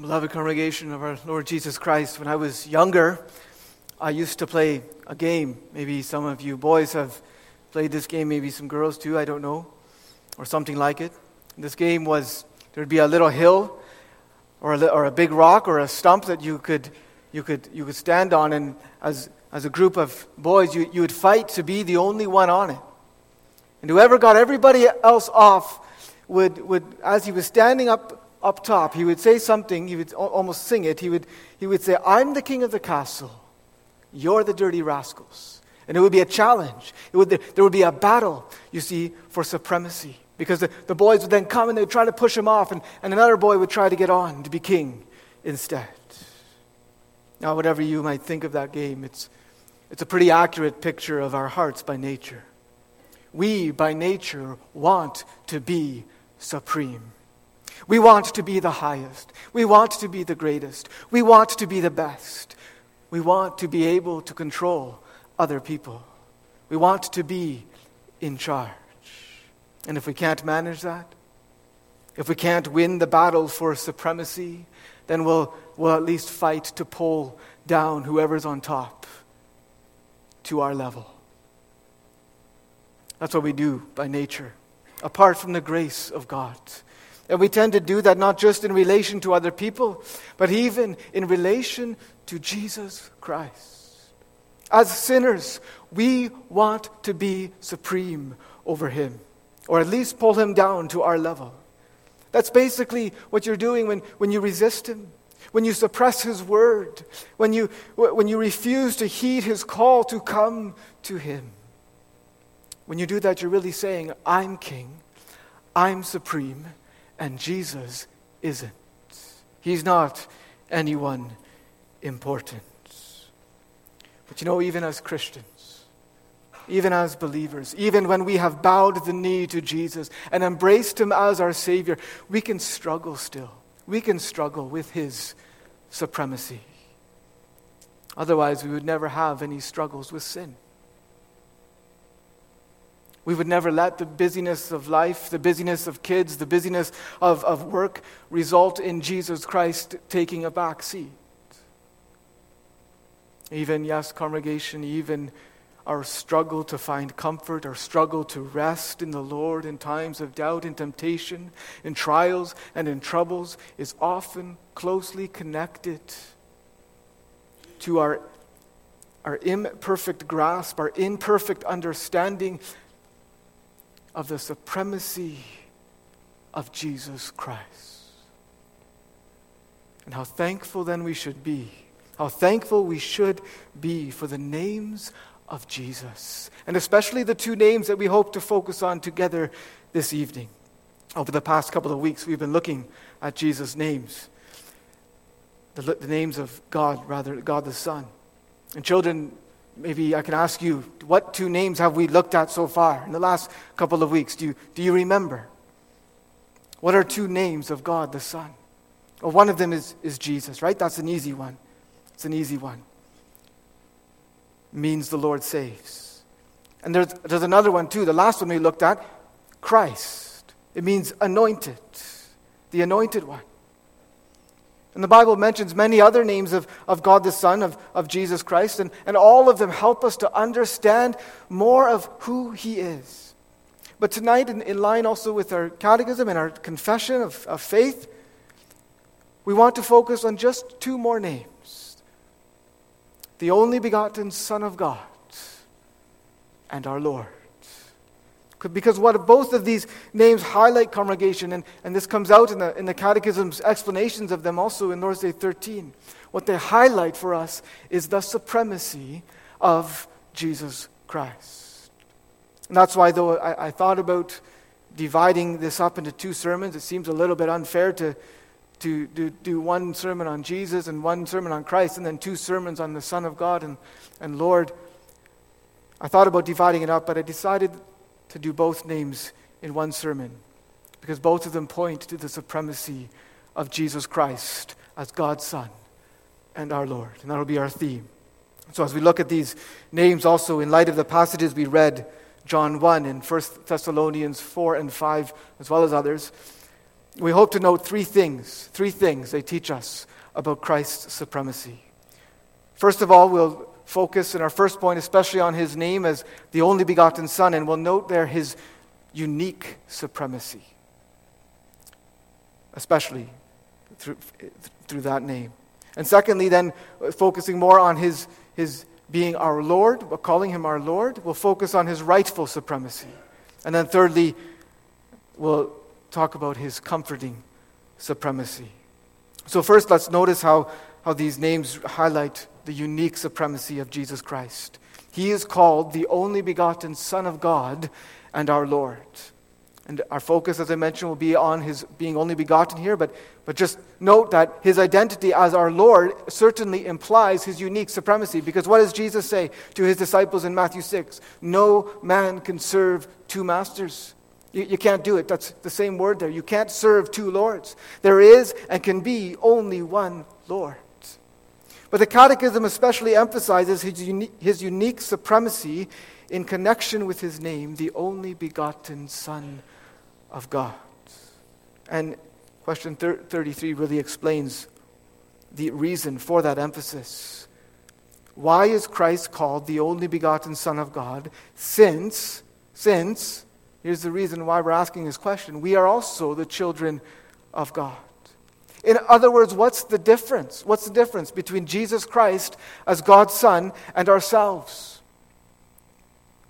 Beloved congregation of our Lord Jesus Christ, when I was younger, I used to play a game. Maybe some of you boys have played this game, maybe some girls too, I don't know, or something like it. This game was there'd be a little hill or a, or a big rock or a stump that you could, you could, you could stand on, and as, as a group of boys, you, you would fight to be the only one on it. And whoever got everybody else off would, would as he was standing up up top, he would say something, he would almost sing it. He would, he would say, I'm the king of the castle, you're the dirty rascals. And it would be a challenge. It would, there would be a battle, you see, for supremacy. Because the, the boys would then come and they would try to push him off, and, and another boy would try to get on to be king instead. Now, whatever you might think of that game, it's, it's a pretty accurate picture of our hearts by nature. We, by nature, want to be supreme. We want to be the highest. We want to be the greatest. We want to be the best. We want to be able to control other people. We want to be in charge. And if we can't manage that, if we can't win the battle for supremacy, then we'll, we'll at least fight to pull down whoever's on top to our level. That's what we do by nature, apart from the grace of God. And we tend to do that not just in relation to other people, but even in relation to Jesus Christ. As sinners, we want to be supreme over Him, or at least pull Him down to our level. That's basically what you're doing when, when you resist Him, when you suppress His word, when you, when you refuse to heed His call to come to Him. When you do that, you're really saying, I'm King, I'm supreme and Jesus isn't. He's not anyone important. But you know, even as Christians, even as believers, even when we have bowed the knee to Jesus and embraced Him as our Savior, we can struggle still. We can struggle with His supremacy. Otherwise, we would never have any struggles with sin. We would never let the busyness of life, the busyness of kids, the busyness of, of work result in Jesus Christ taking a back seat. Even, yes, congregation, even our struggle to find comfort, our struggle to rest in the Lord in times of doubt and temptation, in trials and in troubles, is often closely connected to our, our imperfect grasp, our imperfect understanding of the supremacy of Jesus Christ. And how thankful then we should be. How thankful we should be for the names of Jesus. And especially the two names that we hope to focus on together this evening. Over the past couple of weeks, we've been looking at Jesus' names. The, the names of God, rather, God the Son. And children, maybe I can ask you, what two names have we looked at so far in the last couple of weeks? Do you, do you remember? What are two names of God the Son? Well, one of them is, is Jesus, right? That's an easy one. It's an easy one. It means the Lord saves. And there's, there's another one too. The last one we looked at, Christ. It means anointed, the anointed one. And the Bible mentions many other names of, of God the Son, of, of Jesus Christ, and, and all of them help us to understand more of who He is. But tonight, in, in line also with our catechism and our confession of, of faith, we want to focus on just two more names the only begotten Son of God and our Lord. Because what both of these names highlight congregation, and, and this comes out in the, in the Catechism's explanations of them also in Lord's Day 13. What they highlight for us is the supremacy of Jesus Christ. And that's why, though I, I thought about dividing this up into two sermons, it seems a little bit unfair to, to do, do one sermon on Jesus and one sermon on Christ, and then two sermons on the Son of God and, and Lord. I thought about dividing it up, but I decided to do both names in one sermon because both of them point to the supremacy of Jesus Christ as God's Son and our Lord. And that'll be our theme. So, as we look at these names also in light of the passages we read, John 1 and 1 Thessalonians 4 and 5, as well as others, we hope to note three things. Three things they teach us about Christ's supremacy. First of all, we'll focus in our first point, especially on his name as the only begotten Son, and we'll note there his unique supremacy, especially through, through that name. And secondly, then, focusing more on his, his being our Lord, calling him our Lord, we'll focus on his rightful supremacy. And then, thirdly, we'll talk about his comforting supremacy. So, first, let's notice how, how these names highlight the unique supremacy of Jesus Christ. He is called the only begotten Son of God and our Lord. And our focus, as I mentioned, will be on his being only begotten here, but, but just note that his identity as our Lord certainly implies his unique supremacy. Because what does Jesus say to his disciples in Matthew 6? No man can serve two masters. You, you can't do it. That's the same word there. You can't serve two lords. There is and can be only one Lord. But the Catechism especially emphasizes his unique, his unique supremacy in connection with his name, the only begotten Son of God. And question 33 really explains the reason for that emphasis. Why is Christ called the only begotten Son of God? Since, since, here's the reason why we're asking this question, we are also the children of God. In other words, what's the difference? What's the difference between Jesus Christ as God's Son and ourselves?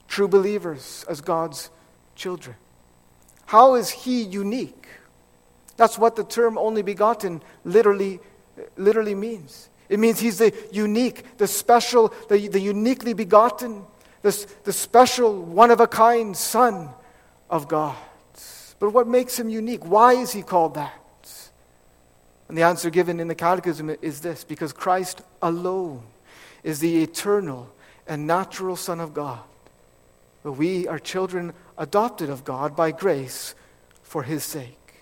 True believers as God's children. How is he unique? That's what the term only begotten literally, literally means. It means he's the unique, the special, the, the uniquely begotten, the, the special, one of a kind Son of God. But what makes him unique? Why is he called that? And the answer given in the Catechism is this because Christ alone is the eternal and natural Son of God. But we are children adopted of God by grace for his sake.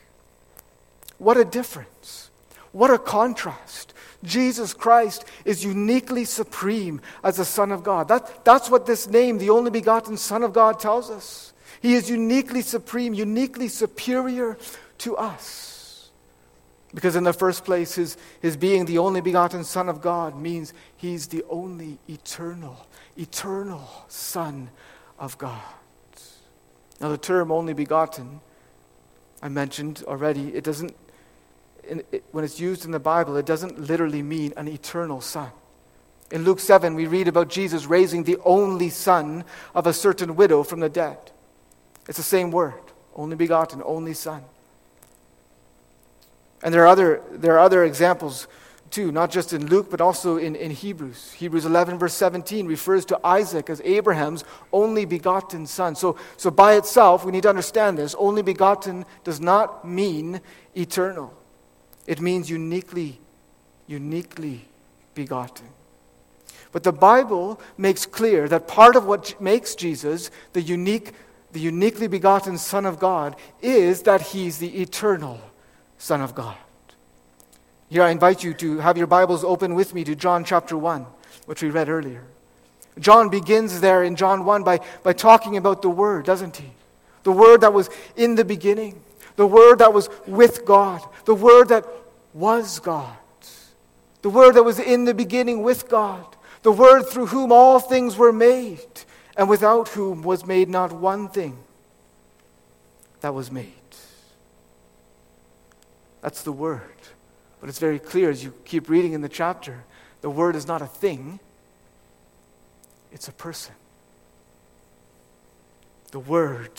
What a difference. What a contrast. Jesus Christ is uniquely supreme as the Son of God. That, that's what this name, the only begotten Son of God, tells us. He is uniquely supreme, uniquely superior to us. Because, in the first place, his, his being the only begotten Son of God means he's the only eternal, eternal Son of God. Now, the term only begotten, I mentioned already, it doesn't, it, when it's used in the Bible, it doesn't literally mean an eternal son. In Luke 7, we read about Jesus raising the only son of a certain widow from the dead. It's the same word only begotten, only son. And there are other, there are other examples too, not just in Luke, but also in, in Hebrews. Hebrews 11, verse 17, refers to Isaac as Abraham's only begotten son. So, so by itself, we need to understand this. Only begotten does not mean eternal, it means uniquely, uniquely begotten. But the Bible makes clear that part of what makes Jesus the unique, the uniquely begotten Son of God is that he's the eternal Son of God. Here, I invite you to have your Bibles open with me to John chapter 1, which we read earlier. John begins there in John 1 by, by talking about the Word, doesn't he? The Word that was in the beginning, the Word that was with God, the Word that was God, the Word that was in the beginning with God, the Word through whom all things were made, and without whom was made not one thing that was made. That's the Word. But it's very clear as you keep reading in the chapter the Word is not a thing, it's a person. The Word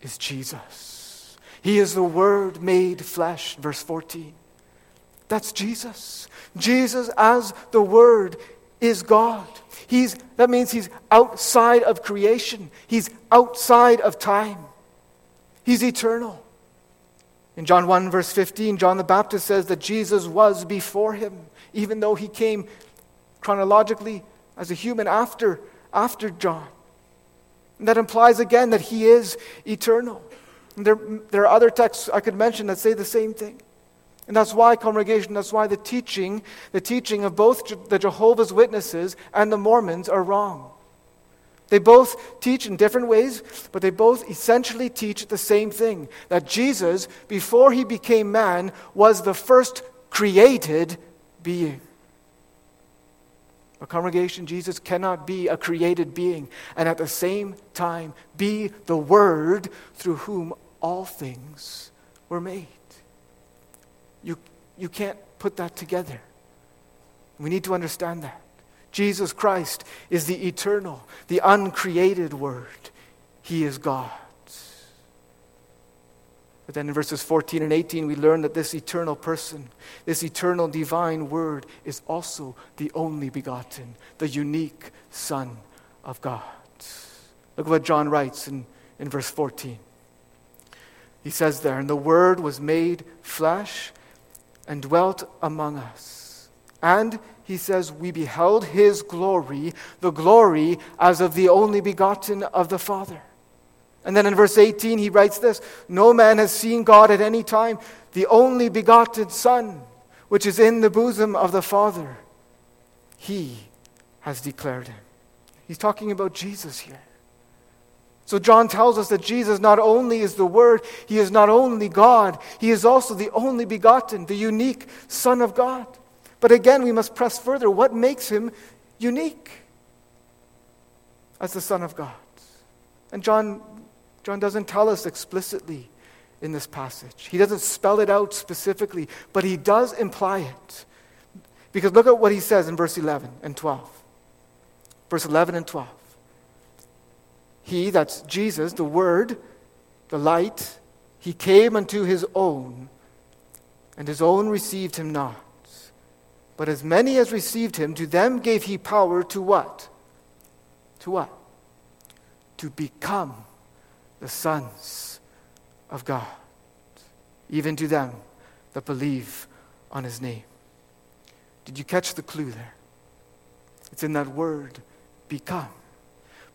is Jesus. He is the Word made flesh, verse 14. That's Jesus. Jesus, as the Word, is God. He's, that means He's outside of creation, He's outside of time, He's eternal. In John 1, verse 15, John the Baptist says that Jesus was before him, even though he came chronologically as a human after, after John. And that implies again that he is eternal. And there, there are other texts I could mention that say the same thing. And that's why, congregation, that's why the teaching, the teaching of both the Jehovah's Witnesses and the Mormons are wrong. They both teach in different ways, but they both essentially teach the same thing that Jesus, before he became man, was the first created being. A congregation, Jesus cannot be a created being and at the same time be the Word through whom all things were made. You, you can't put that together. We need to understand that. Jesus Christ is the eternal, the uncreated Word. He is God. But then in verses 14 and 18, we learn that this eternal person, this eternal divine Word, is also the only begotten, the unique Son of God. Look at what John writes in, in verse 14. He says there, And the Word was made flesh and dwelt among us. And he says, We beheld his glory, the glory as of the only begotten of the Father and then in verse 18, he writes this No man has seen God at any time, the only begotten Son, which is in the bosom of the Father. He has declared him. He's talking about Jesus here. So John tells us that Jesus not only is the Word, he is not only God, he is also the only begotten, the unique Son of God. But again, we must press further. What makes him unique as the Son of God? And John John doesn't tell us explicitly in this passage. He doesn't spell it out specifically, but he does imply it. Because look at what he says in verse 11 and 12. Verse 11 and 12. He, that's Jesus, the Word, the light, he came unto his own, and his own received him not. But as many as received him, to them gave he power to what? To what? To become the sons of God, even to them that believe on his name. Did you catch the clue there? It's in that word, become.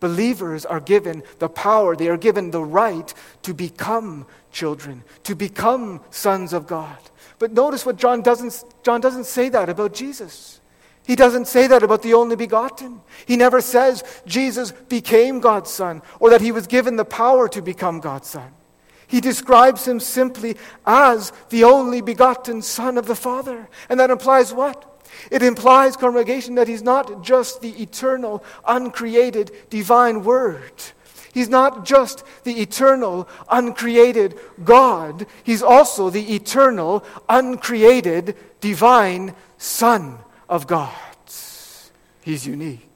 Believers are given the power, they are given the right to become children, to become sons of God. But notice what John doesn't, John doesn't say that about Jesus. He doesn't say that about the only begotten. He never says Jesus became God's Son or that he was given the power to become God's Son. He describes him simply as the only begotten Son of the Father. And that implies what? It implies, congregation, that he's not just the eternal, uncreated, divine Word. He's not just the eternal, uncreated God. He's also the eternal, uncreated, divine Son of God. He's unique.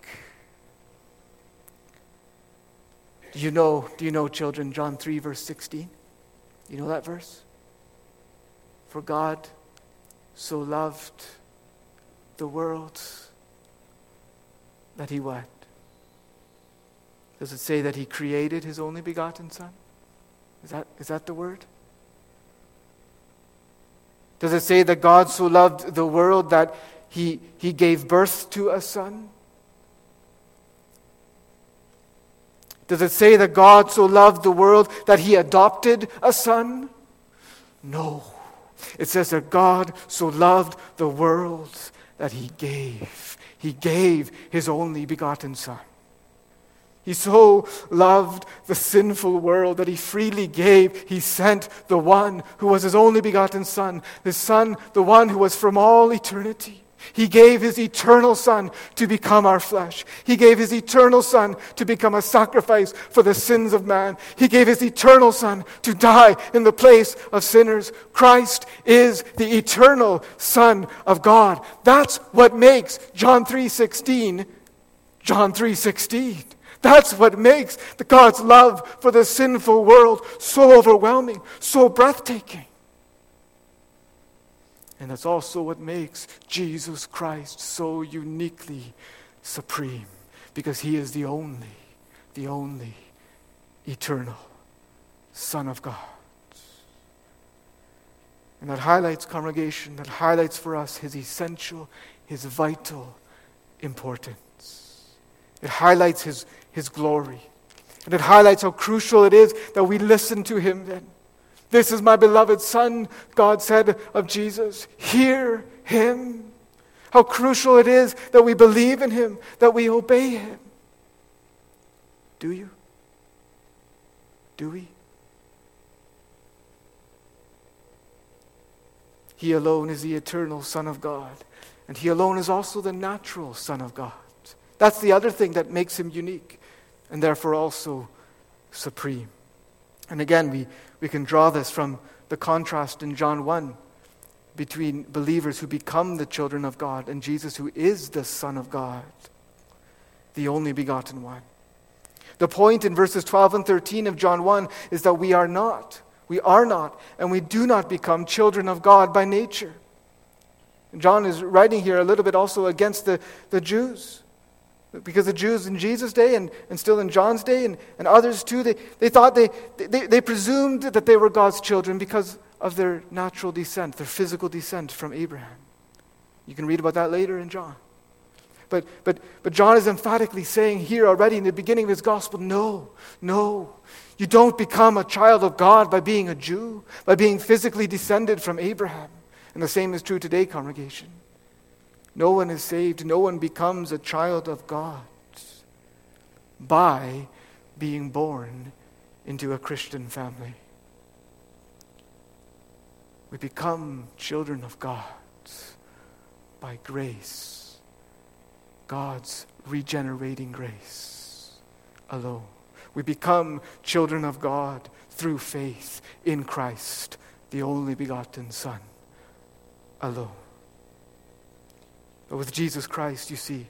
Do you know, do you know, children, John 3, verse 16? You know that verse? For God so loved the world that he what? Does it say that he created his only begotten Son? Is that, is that the word? Does it say that God so loved the world that he, he gave birth to a son? Does it say that God so loved the world that he adopted a son? No. It says that God so loved the world that he gave. He gave his only begotten son. He so loved the sinful world that he freely gave. He sent the one who was his only begotten son, the son, the one who was from all eternity. He gave his eternal Son to become our flesh. He gave his eternal Son to become a sacrifice for the sins of man. He gave his eternal Son to die in the place of sinners. Christ is the eternal Son of God. That's what makes John 3:16 John 3:16. That's what makes the God's love for the sinful world so overwhelming, so breathtaking. And that's also what makes Jesus Christ so uniquely supreme, because he is the only, the only eternal Son of God. And that highlights, congregation, that highlights for us his essential, his vital importance. It highlights his, his glory. And it highlights how crucial it is that we listen to him then. This is my beloved Son, God said of Jesus. Hear him. How crucial it is that we believe in him, that we obey him. Do you? Do we? He alone is the eternal Son of God, and He alone is also the natural Son of God. That's the other thing that makes Him unique, and therefore also supreme. And again, we, we can draw this from the contrast in John 1 between believers who become the children of God and Jesus, who is the Son of God, the only begotten one. The point in verses 12 and 13 of John 1 is that we are not. We are not, and we do not become children of God by nature. John is writing here a little bit also against the, the Jews. Because the Jews in Jesus' day and, and still in John's day and, and others too, they, they thought they, they, they presumed that they were God's children because of their natural descent, their physical descent from Abraham. You can read about that later in John. But, but, but John is emphatically saying here already in the beginning of his gospel no, no. You don't become a child of God by being a Jew, by being physically descended from Abraham. And the same is true today, congregation. No one is saved, no one becomes a child of God by being born into a Christian family. We become children of God by grace, God's regenerating grace alone. We become children of God through faith in Christ, the only begotten Son, alone. But with Jesus Christ, you see,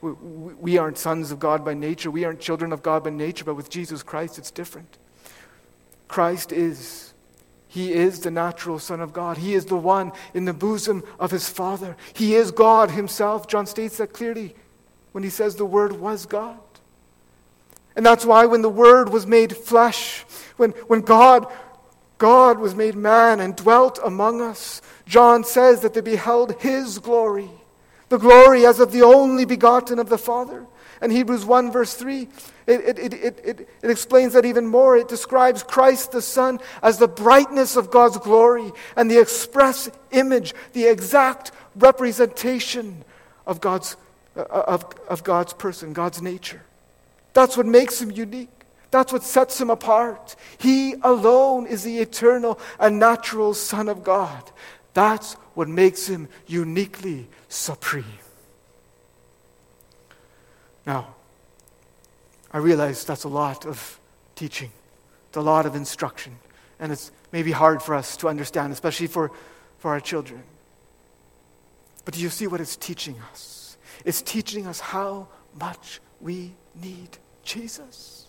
we, we aren't sons of God by nature. We aren't children of God by nature, but with Jesus Christ, it's different. Christ is. He is the natural Son of God. He is the one in the bosom of his Father. He is God himself. John states that clearly when he says the Word was God. And that's why when the Word was made flesh, when, when God, God was made man and dwelt among us, John says that they beheld his glory the glory as of the only begotten of the Father. And Hebrews 1, verse 3, it, it, it, it, it, explains that even more. It describes Christ the Son as the brightness of God's glory and the express image, the exact representation of God's, uh, of, of God's person, God's nature. That's what makes him unique. That's what sets him apart. He alone is the eternal and natural Son of God. That's what makes him uniquely supreme. Now, I realize that's a lot of teaching, it's a lot of instruction, and it's maybe hard for us to understand, especially for, for our children. But do you see what it's teaching us? It's teaching us how much we need Jesus.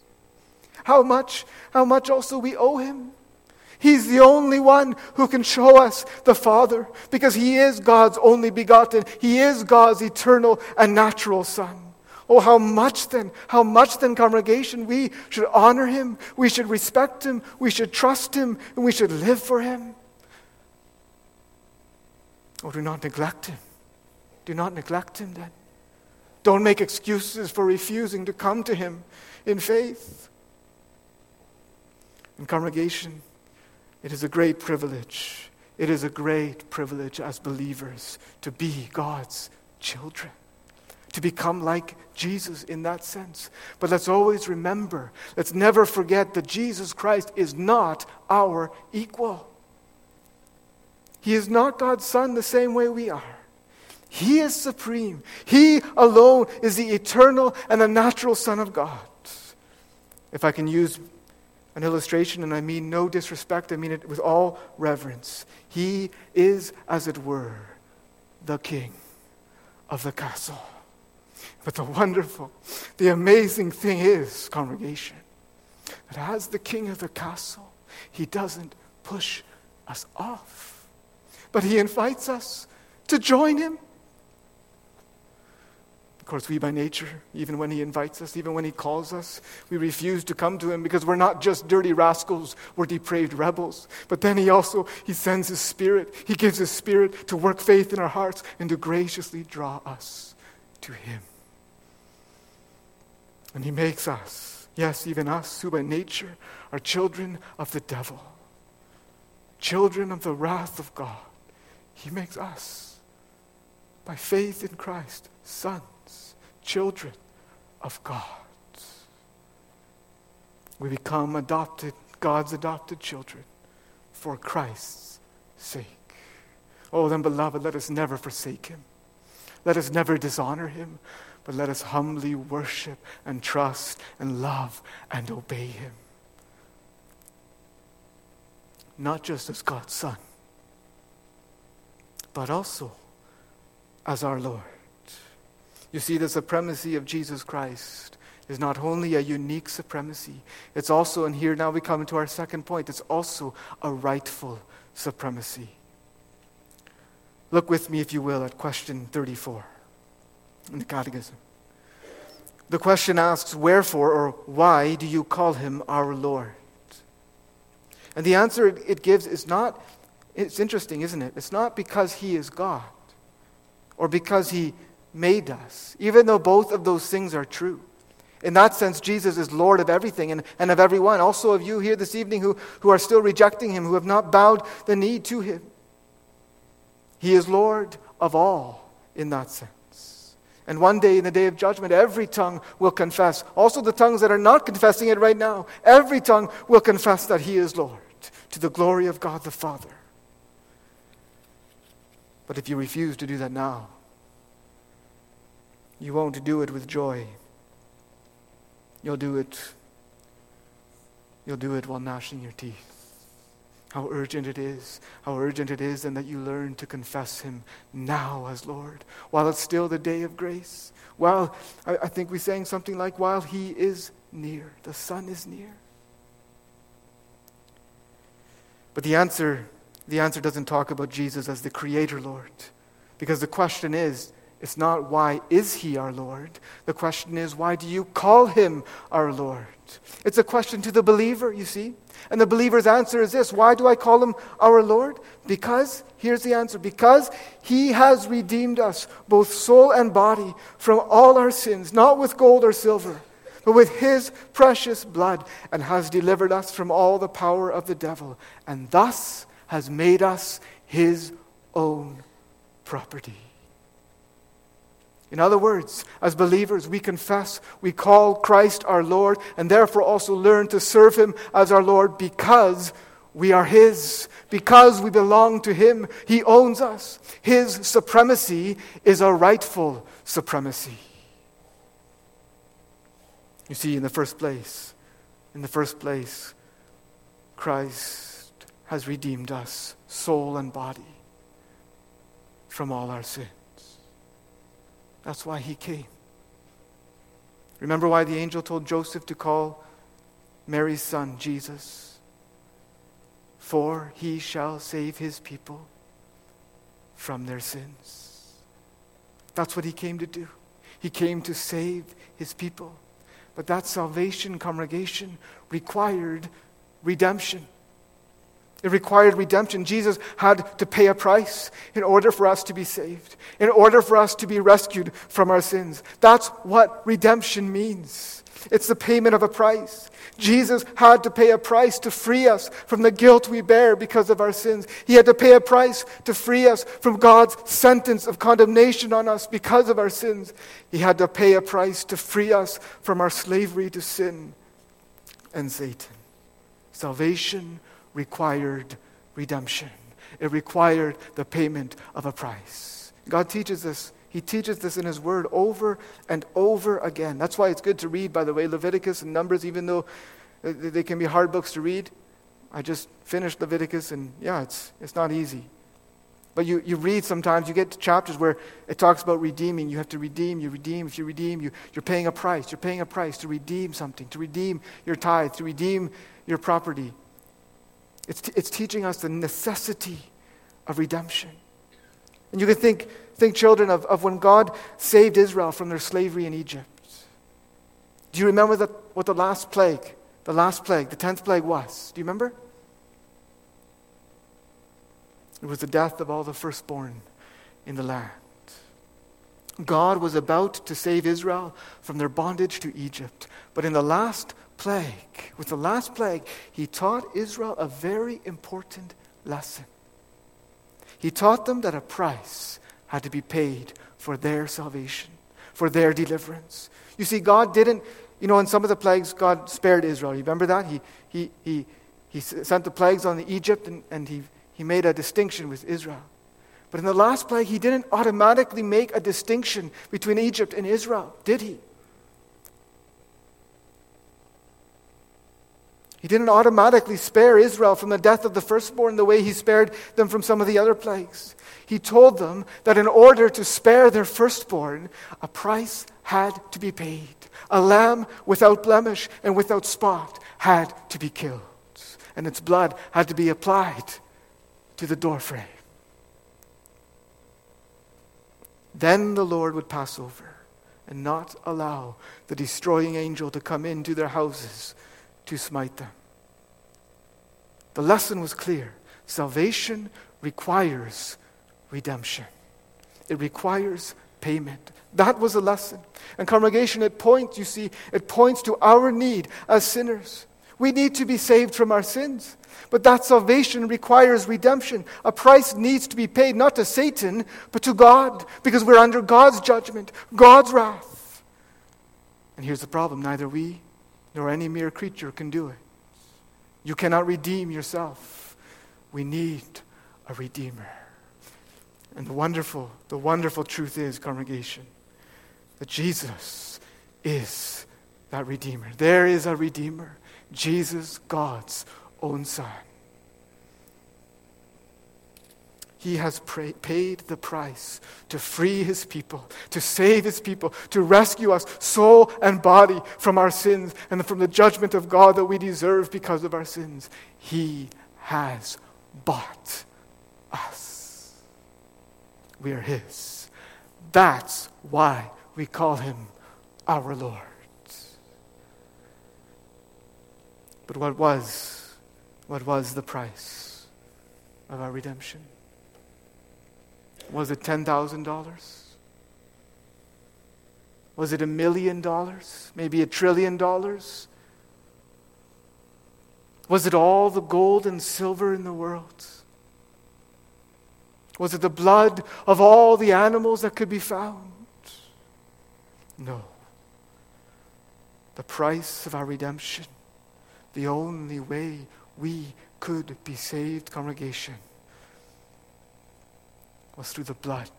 How much, how much also we owe him. He's the only one who can show us the Father because He is God's only begotten. He is God's eternal and natural Son. Oh, how much then, how much then, congregation, we should honor Him, we should respect Him, we should trust Him, and we should live for Him. Oh, do not neglect Him. Do not neglect Him then. Don't make excuses for refusing to come to Him in faith. And, congregation, it is a great privilege. It is a great privilege as believers to be God's children, to become like Jesus in that sense. But let's always remember, let's never forget that Jesus Christ is not our equal. He is not God's Son the same way we are. He is supreme. He alone is the eternal and the natural Son of God. If I can use an illustration, and I mean no disrespect, I mean it with all reverence. He is, as it were, the king of the castle. But the wonderful, the amazing thing is, congregation, that as the king of the castle, he doesn't push us off, but he invites us to join him course, we by nature, even when He invites us, even when He calls us, we refuse to come to Him because we're not just dirty rascals, we're depraved rebels. But then He also, He sends His Spirit. He gives His Spirit to work faith in our hearts and to graciously draw us to Him. And He makes us, yes, even us, who by nature are children of the devil, children of the wrath of God. He makes us, by faith in Christ, sons children of God. We become adopted, God's adopted children for Christ's sake. Oh, then, beloved, let us never forsake him. Let us never dishonor him, but let us humbly worship and trust and love and obey him. Not just as God's Son, but also as our Lord. You see, the supremacy of Jesus Christ is not only a unique supremacy, it's also, and here now we come to our second point, it's also a rightful supremacy. Look with me, if you will, at question 34 in the Catechism. The question asks, Wherefore or why do you call him our Lord? And the answer it gives is not, it's interesting, isn't it? It's not because he is God or because he made us, even though both of those things are true. In that sense, Jesus is Lord of everything and, and of everyone, also of you here this evening who, who are still rejecting him, who have not bowed the knee to him. He is Lord of all in that sense. And one day, in the day of judgment, every tongue will confess, also the tongues that are not confessing it right now, every tongue will confess that he is Lord to the glory of God the Father. But if you refuse to do that now, you won't do it with joy. You'll do it. You'll do it while gnashing your teeth. How urgent it is, how urgent it is, and that you learn to confess Him now as Lord, while it's still the day of grace. While, I, I think we sang something like, while He is near, the Son is near. But the answer, the answer doesn't talk about Jesus as the Creator Lord, because the question is, it's not why is he our Lord? The question is, why do you call him our Lord? It's a question to the believer, you see. And the believer's answer is this Why do I call him our Lord? Because, here's the answer because he has redeemed us, both soul and body, from all our sins, not with gold or silver, but with his precious blood, and has delivered us from all the power of the devil, and thus has made us his own property. In other words, as believers, we confess, we call Christ our Lord, and therefore also learn to serve Him as our Lord because we are His, because we belong to Him. He owns us. His supremacy is a rightful supremacy. You see, in the first place, in the first place, Christ has redeemed us, soul and body, from all our sin. That's why he came. Remember why the angel told Joseph to call Mary's son Jesus? For he shall save his people from their sins. That's what he came to do. He came to save his people. But that salvation congregation required redemption. It required redemption. Jesus had to pay a price in order for us to be saved, in order for us to be rescued from our sins. That's what redemption means. It's the payment of a price. Jesus had to pay a price to free us from the guilt we bear because of our sins. He had to pay a price to free us from God's sentence of condemnation on us because of our sins. He had to pay a price to free us from our slavery to sin and Satan. Salvation required redemption, it required the payment of a price. God teaches this. He teaches this in His Word over and over again. That's why it's good to read, by the way, Leviticus and Numbers, even though uh, they can be hard books to read. I just finished Leviticus, and yeah, it's, it's not easy. But you, you read sometimes, you get to chapters where it talks about redeeming. You have to redeem, you redeem. If you redeem, you, you're paying a price. You're paying a price to redeem something, to redeem your tithe, to redeem your property. It's, it's teaching us the necessity of redemption. And you can think, think children, of, of when God saved Israel from their slavery in Egypt. Do you remember the, what the last plague, the last plague, the tenth plague was? Do you remember? It was the death of all the firstborn in the land. God was about to save Israel from their bondage to Egypt. But in the last plague, with the last plague, he taught Israel a very important lesson. He taught them that a price had to be paid for their salvation, for their deliverance. You see, God didn't You know, in some of the plagues, God spared Israel. You remember that? He, he, he, he sent the plagues on Egypt and, and he, he made a distinction with Israel. But in the last plague, he didn't automatically make a distinction between Egypt and Israel, did he? He didn't automatically spare Israel from the death of the firstborn the way he spared them from some of the other plagues. He told them that in order to spare their firstborn, a price had to be paid. A lamb without blemish and without spot had to be killed, and its blood had to be applied to the doorframe. Then the Lord would pass over and not allow the destroying angel to come into their houses to smite them. The lesson was clear salvation requires redemption, it requires payment. That was the lesson. And congregation, it points, you see, it points to our need as sinners. We need to be saved from our sins. But that salvation requires redemption. A price needs to be paid, not to Satan, but to God, because we're under God's judgment, God's wrath. And here's the problem neither we nor any mere creature can do it. You cannot redeem yourself. We need a redeemer. And the wonderful, the wonderful truth is, congregation, that Jesus is that redeemer. There is a redeemer. Jesus, God's own Son. He has paid the price to free his people, to save his people, to rescue us, soul and body, from our sins and from the judgment of God that we deserve because of our sins. He has bought us. We are his. That's why we call him our Lord. But what was, what was the price of our redemption? Was it $10,000? Was it a million dollars? Maybe a trillion dollars? Was it all the gold and silver in the world? Was it the blood of all the animals that could be found? No. The price of our redemption, the only way we could be saved, congregation, was through the blood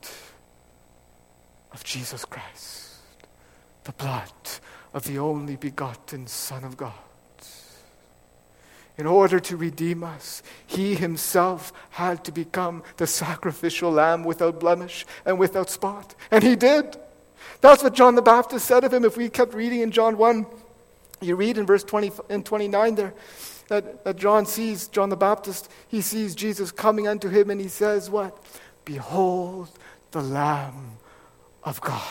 of Jesus Christ, the blood of the only begotten Son of God. In order to redeem us, he himself had to become the sacrificial lamb without blemish and without spot. And he did. That's what John the Baptist said of him. If we kept reading in John 1, you read in verse 20 and 29 there that, that John sees, John the Baptist, he sees Jesus coming unto him and he says, What? Behold the Lamb of God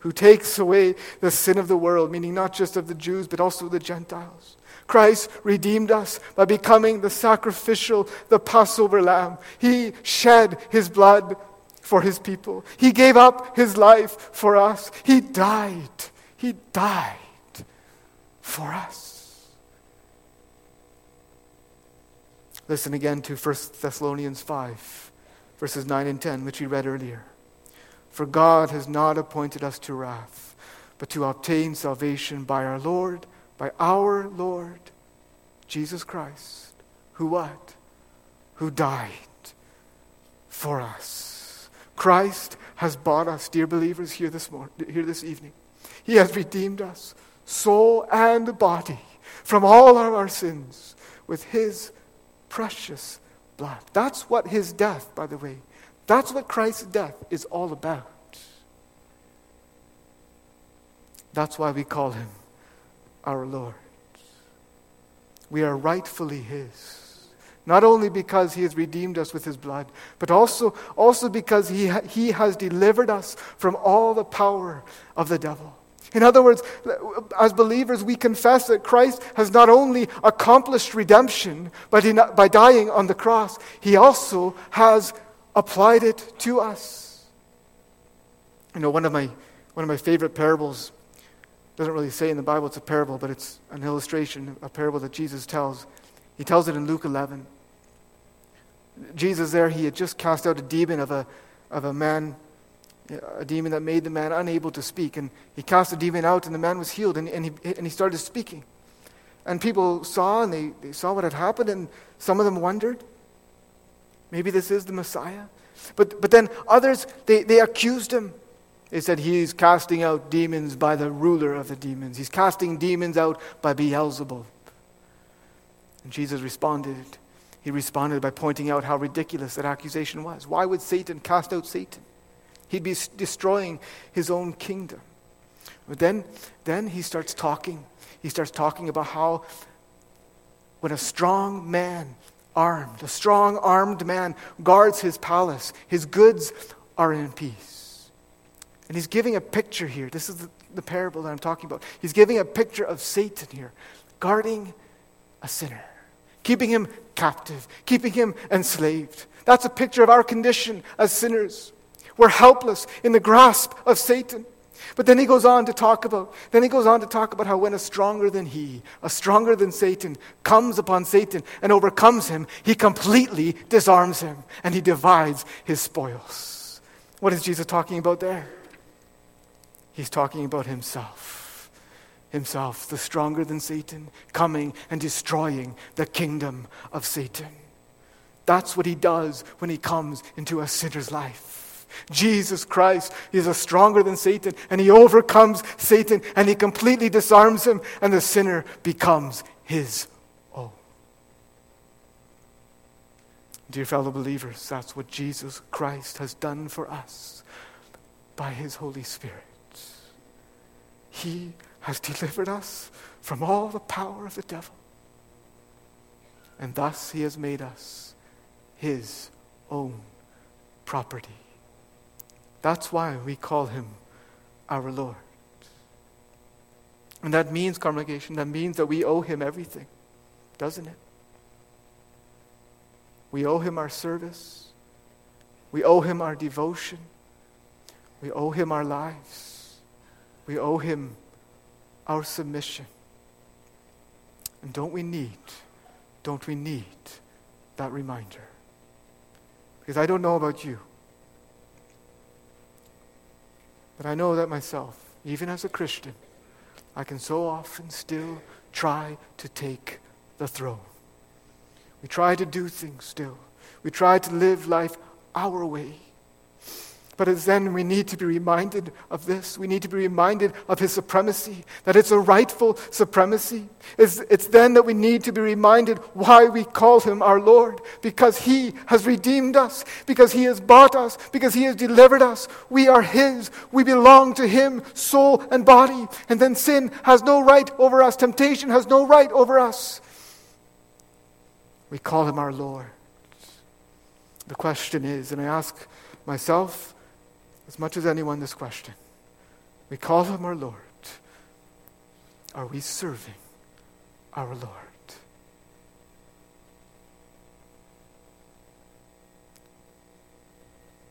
who takes away the sin of the world, meaning not just of the Jews, but also the Gentiles. Christ redeemed us by becoming the sacrificial, the Passover lamb. He shed his blood for his people. He gave up his life for us. He died. He died for us. Listen again to 1 Thessalonians 5 verses 9 and 10, which we read earlier. For God has not appointed us to wrath, but to obtain salvation by our Lord, by our Lord, Jesus Christ, who what? Who died for us. Christ has bought us, dear believers, here this, morning, here this evening. He has redeemed us, soul and body, from all of our sins with his precious blood. That's what his death, by the way, that's what Christ's death is all about. That's why we call him our Lord. We are rightfully his. Not only because he has redeemed us with his blood, but also, also because he, ha- he has delivered us from all the power of the devil. In other words, as believers, we confess that Christ has not only accomplished redemption by, by dying on the cross, he also has applied it to us. You know, one of my, one of my favorite parables doesn't really say in the Bible it's a parable, but it's an illustration, a parable that Jesus tells. He tells it in Luke 11. Jesus, there, he had just cast out a demon of a, of a man a demon that made the man unable to speak. And he cast the demon out, and the man was healed, and, and, he, and he started speaking. And people saw, and they, they saw what had happened, and some of them wondered maybe this is the Messiah. But, but then others, they, they accused him. They said he's casting out demons by the ruler of the demons, he's casting demons out by Beelzebub. And Jesus responded. He responded by pointing out how ridiculous that accusation was. Why would Satan cast out Satan? He'd be destroying his own kingdom. But then, then he starts talking. He starts talking about how when a strong man, armed, a strong armed man, guards his palace, his goods are in peace. And he's giving a picture here. This is the, the parable that I'm talking about. He's giving a picture of Satan here, guarding a sinner, keeping him captive, keeping him enslaved. That's a picture of our condition as sinners. We're helpless in the grasp of Satan. But then he goes on to talk about, then he goes on to talk about how when a stronger than he, a stronger than Satan, comes upon Satan and overcomes him, he completely disarms him and he divides his spoils. What is Jesus talking about there? He's talking about himself. Himself, the stronger than Satan, coming and destroying the kingdom of Satan. That's what he does when he comes into a sinner's life. Jesus Christ is stronger than Satan, and he overcomes Satan, and he completely disarms him, and the sinner becomes his own. Dear fellow believers, that's what Jesus Christ has done for us by his Holy Spirit. He has delivered us from all the power of the devil, and thus he has made us his own property. That's why we call him our Lord. And that means, congregation, that means that we owe him everything, doesn't it? We owe him our service. We owe him our devotion. We owe him our lives. We owe him our submission. And don't we need, don't we need that reminder? Because I don't know about you. But I know that myself, even as a Christian, I can so often still try to take the throne. We try to do things still. We try to live life our way. But it's then we need to be reminded of this. We need to be reminded of his supremacy, that it's a rightful supremacy. It's, it's then that we need to be reminded why we call him our Lord, because he has redeemed us, because he has bought us, because he has delivered us. We are his. We belong to him, soul and body. And then sin has no right over us, temptation has no right over us. We call him our Lord. The question is, and I ask myself, as much as anyone this question. We call him our Lord. Are we serving our Lord?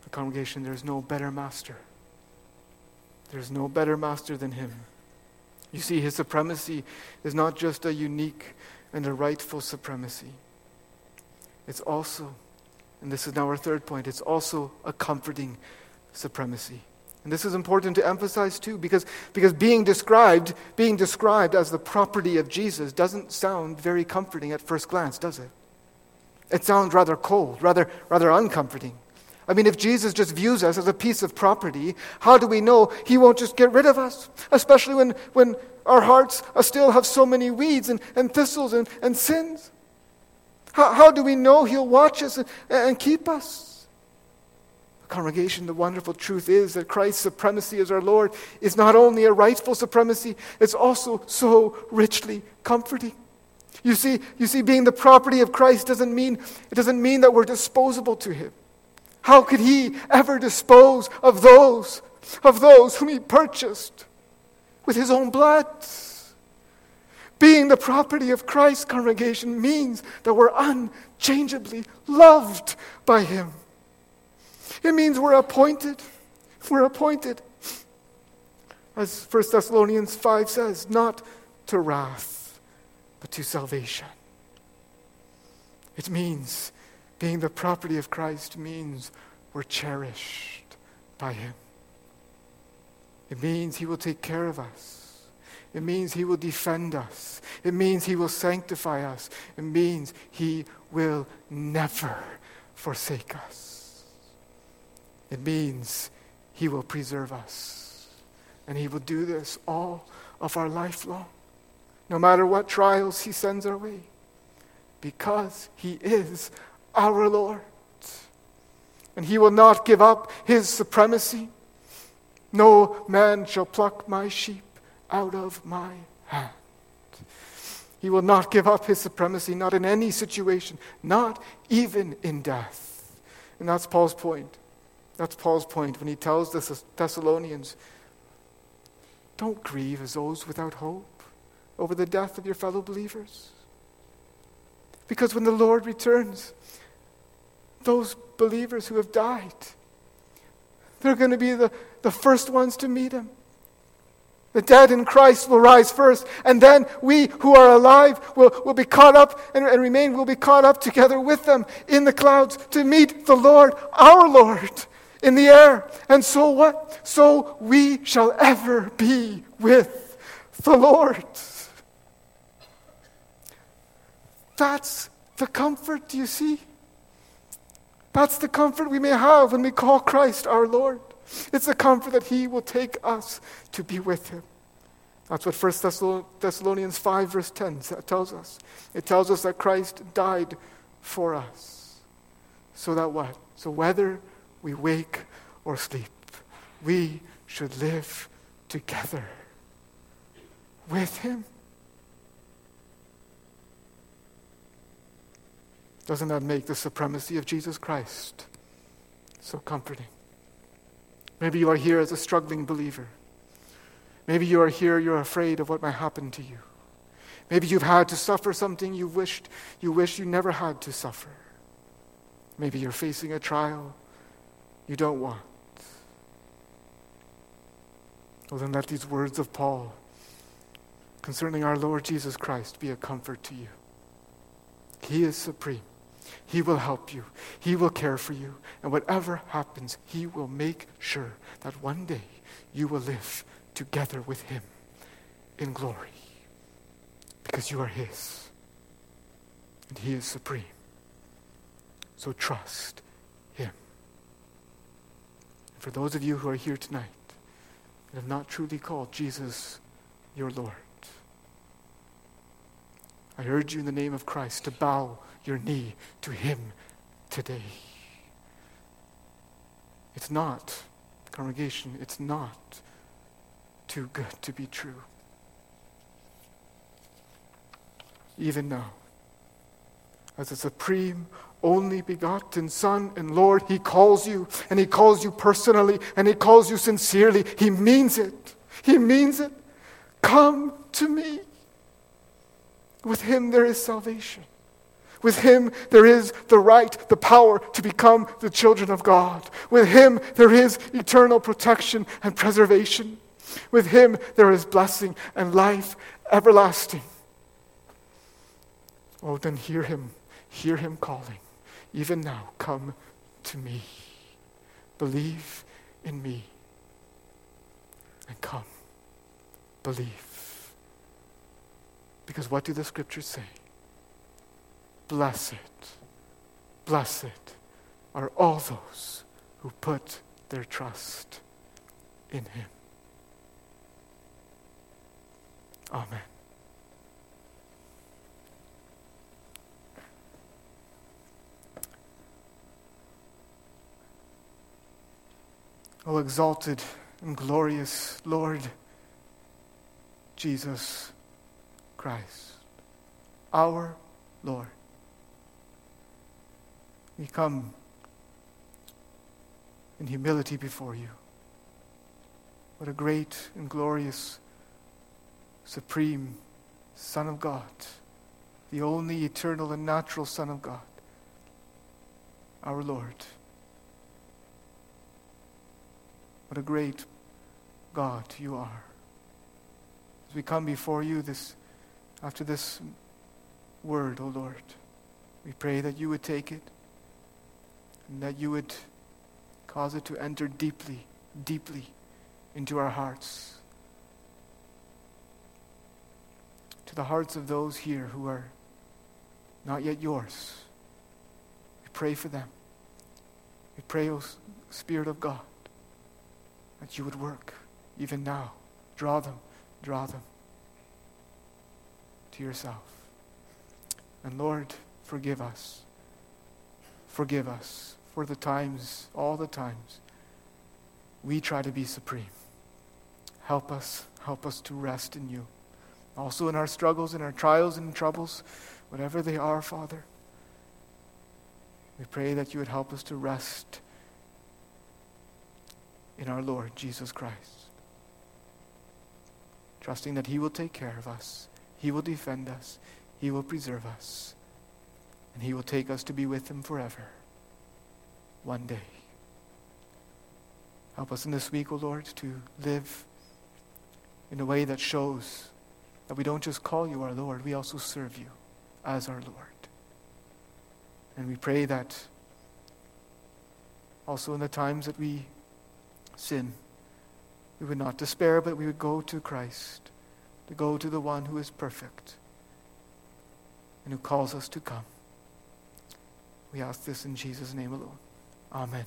The congregation, there's no better master. There's no better master than him. You see, his supremacy is not just a unique and a rightful supremacy. It's also, and this is now our third point, it's also a comforting supremacy. And this is important to emphasize too, because, because being described, being described as the property of Jesus doesn't sound very comforting at first glance, does it? It sounds rather cold, rather, rather uncomforting. I mean, if Jesus just views us as a piece of property, how do we know he won't just get rid of us? Especially when, when our hearts still have so many weeds and, and thistles and, and sins. How, how do we know he'll watch us and, and keep us? Congregation, the wonderful truth is that Christ's supremacy as our Lord is not only a rightful supremacy, it's also so richly comforting. You see, you see, being the property of Christ doesn't mean it doesn't mean that we're disposable to him. How could he ever dispose of those, of those whom he purchased with his own blood? Being the property of Christ's congregation means that we're unchangeably loved by him. It means we're appointed. We're appointed. As 1 Thessalonians 5 says, not to wrath, but to salvation. It means being the property of Christ means we're cherished by Him. It means He will take care of us. It means He will defend us. It means He will sanctify us. It means He will never forsake us. It means He will preserve us. And He will do this all of our life long, no matter what trials He sends our way, because He is our Lord. And He will not give up His supremacy. No man shall pluck my sheep out of my hand. He will not give up his supremacy, not in any situation, not even in death. And that's Paul's point. That's Paul's point when he tells the Thessalonians don't grieve as those without hope over the death of your fellow believers. Because when the Lord returns, those believers who have died, they're going to be the, the first ones to meet him. The dead in Christ will rise first, and then we who are alive will, will be caught up and, and remain, will be caught up together with them in the clouds to meet the Lord, our Lord, in the air. And so what? So we shall ever be with the Lord. That's the comfort, you see? That's the comfort we may have when we call Christ our Lord. It's the comfort that He will take us to be with Him. That's what 1 Thessalonians 5, verse 10 tells us. It tells us that Christ died for us. So that what? So whether we wake or sleep, we should live together with Him. Doesn't that make the supremacy of Jesus Christ so comforting? Maybe you are here as a struggling believer. Maybe you are here, you're afraid of what might happen to you. Maybe you've had to suffer something you wished you wish you never had to suffer. Maybe you're facing a trial you don't want. Well, then let these words of Paul concerning our Lord Jesus Christ be a comfort to you. He is supreme. He will help you. He will care for you. And whatever happens, He will make sure that one day you will live together with Him in glory. Because you are His. And He is supreme. So trust. And for those of you who are here tonight and have not truly called Jesus your Lord, I urge you in the name of Christ to bow your knee to Him today. It's not, congregation, it's not too good to be true. Even now, as a supreme, only begotten Son and Lord, He calls you, and He calls you personally, and He calls you sincerely. He means it. He means it. Come to me. With Him there is salvation. With Him, there is the right, the power to become the children of God. With Him, there is eternal protection and preservation. With Him, there is blessing and life everlasting. Oh, then hear Him, hear Him calling. Even now, come to me. Believe in me. And come. Believe. Because what do the scriptures say? Blessed, blessed are all those who put their trust in Him. Amen. O exalted and glorious Lord Jesus Christ, our Lord we come in humility before you. What a great and glorious, supreme Son of God, the only eternal and natural Son of God, our Lord. What a great God you are. As we come before you this after this word, O oh Lord, we pray that you would take it and that you would cause it to enter deeply, deeply into our hearts. To the hearts of those here who are not yet yours. We pray for them. We pray, O Spirit of God, that you would work even now. Draw them, draw them to yourself. And Lord, forgive us. Forgive us for the times, all the times, we try to be supreme. Help us, help us to rest in you. Also in our struggles, in our trials and troubles, whatever they are, Father. We pray that you would help us to rest in our Lord Jesus Christ, trusting that He will take care of us, He will defend us, He will preserve us, and He will take us to be with Him forever, one day. Help us in this week, O oh Lord, to live in a way that shows that we don't just call you our Lord, we also serve you as our Lord. And we pray that also in the times that we sin, we would not despair, but we would go to Christ, to go to the one who is perfect and who calls us to come. We ask this in Jesus' name alone. Amen.